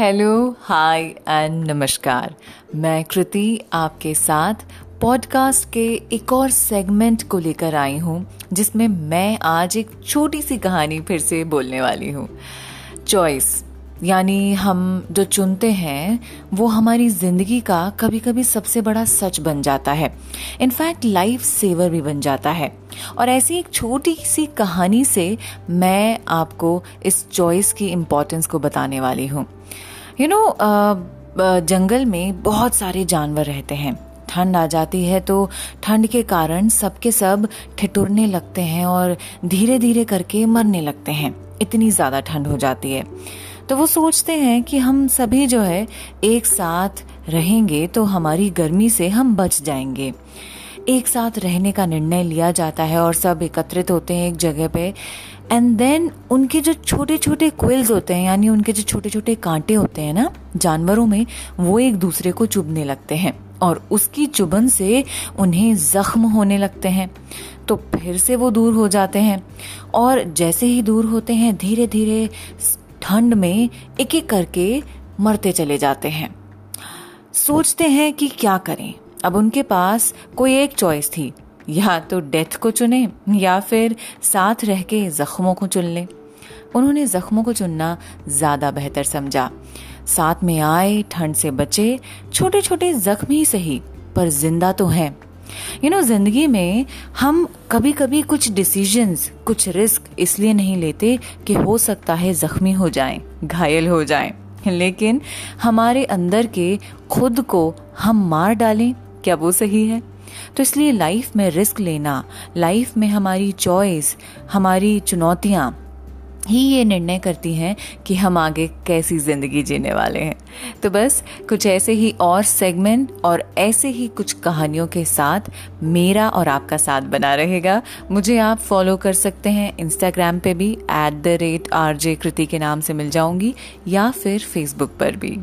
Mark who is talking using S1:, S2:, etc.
S1: Hello hi and नमस्कार मैं कृति आपके साथ पॉडकास्ट के एक और सेगमेंट को लेकर आई हूँ, जिसमें मैं आज एक छोटी सी कहानी फिर से बोलने वाली हूँ। चॉइस यानी हम जो चुनते हैं, वो हमारी ज़िंदगी का कभी कभी सबसे बड़ा सच बन जाता है। इनफैक्ट लाइफ सेवर भी बन जाता है। और ऐसी एक छोटी सी कहानी से मैं आपको इस चॉइस की इम्पोर्टेंस को बताने वाली हूँ। यू you नो know, जंगल में बहुत सारे जानवर रहते हैं। ठंड आ जाती है तो ठंड के कारण सबके सब ठिठुरने लगते हैं और धीरे धीरे करके मरने लगते हैं। इतनी ज़्यादा ठंड हो जाती है। तो वो सोचते हैं कि हम सभी जो है एक साथ रहेंगे तो हमारी गर्मी से हम बच जाएँगे। एक साथ रहने का निर्णय लिया जाता है और सब एकत्रित होते हैं एक जगह पे। एंड देन उनके जो छोटे छोटे क्विल्स होते हैं, यानी उनके जो छोटे छोटे कांटे होते हैं ना, जानवरों में, वो एक दूसरे को चुभने लगते हैं और उसकी चुभन से उन्हें जख्म होने लगते हैं। तो फिर से वो दूर हो जाते हैं और जैसे ही दूर होते हैं धीरे धीरे ठंड में एक एक करके मरते चले जाते हैं। सोचते हैं कि क्या करें। अब उनके पास कोई एक चॉइस थी, या तो डेथ को चुने, या फिर साथ रह के जख्मों को चुन लें। उन्होंने जख्मों को चुनना ज़्यादा बेहतर समझा। साथ में आए, ठंड से बचे छोटे छोटे जख्म ही सही, पर ज़िंदा तो हैं। यू नो ज़िंदगी में हम कभी कभी कुछ डिसीजंस कुछ रिस्क इसलिए नहीं लेते कि हो सकता है जख्मी हो जाएँ, घायल हो जाएँ। लेकिन हमारे अंदर के खुद को हम मार डालें क्या वो सही है? तो इसलिए लाइफ में रिस्क लेना लाइफ में हमारी चॉइस हमारी चुनौतियाँ ही ये निर्णय करती हैं कि हम आगे कैसी ज़िंदगी जीने वाले हैं। तो बस कुछ ऐसे ही और सेगमेंट और ऐसे ही कुछ कहानियों के साथ मेरा और आपका साथ बना रहेगा। मुझे आप फॉलो कर सकते हैं इंस्टाग्राम पे भी at the rate R J Kriti के नाम से मिल जाऊँगी या फिर फेसबुक पर भी।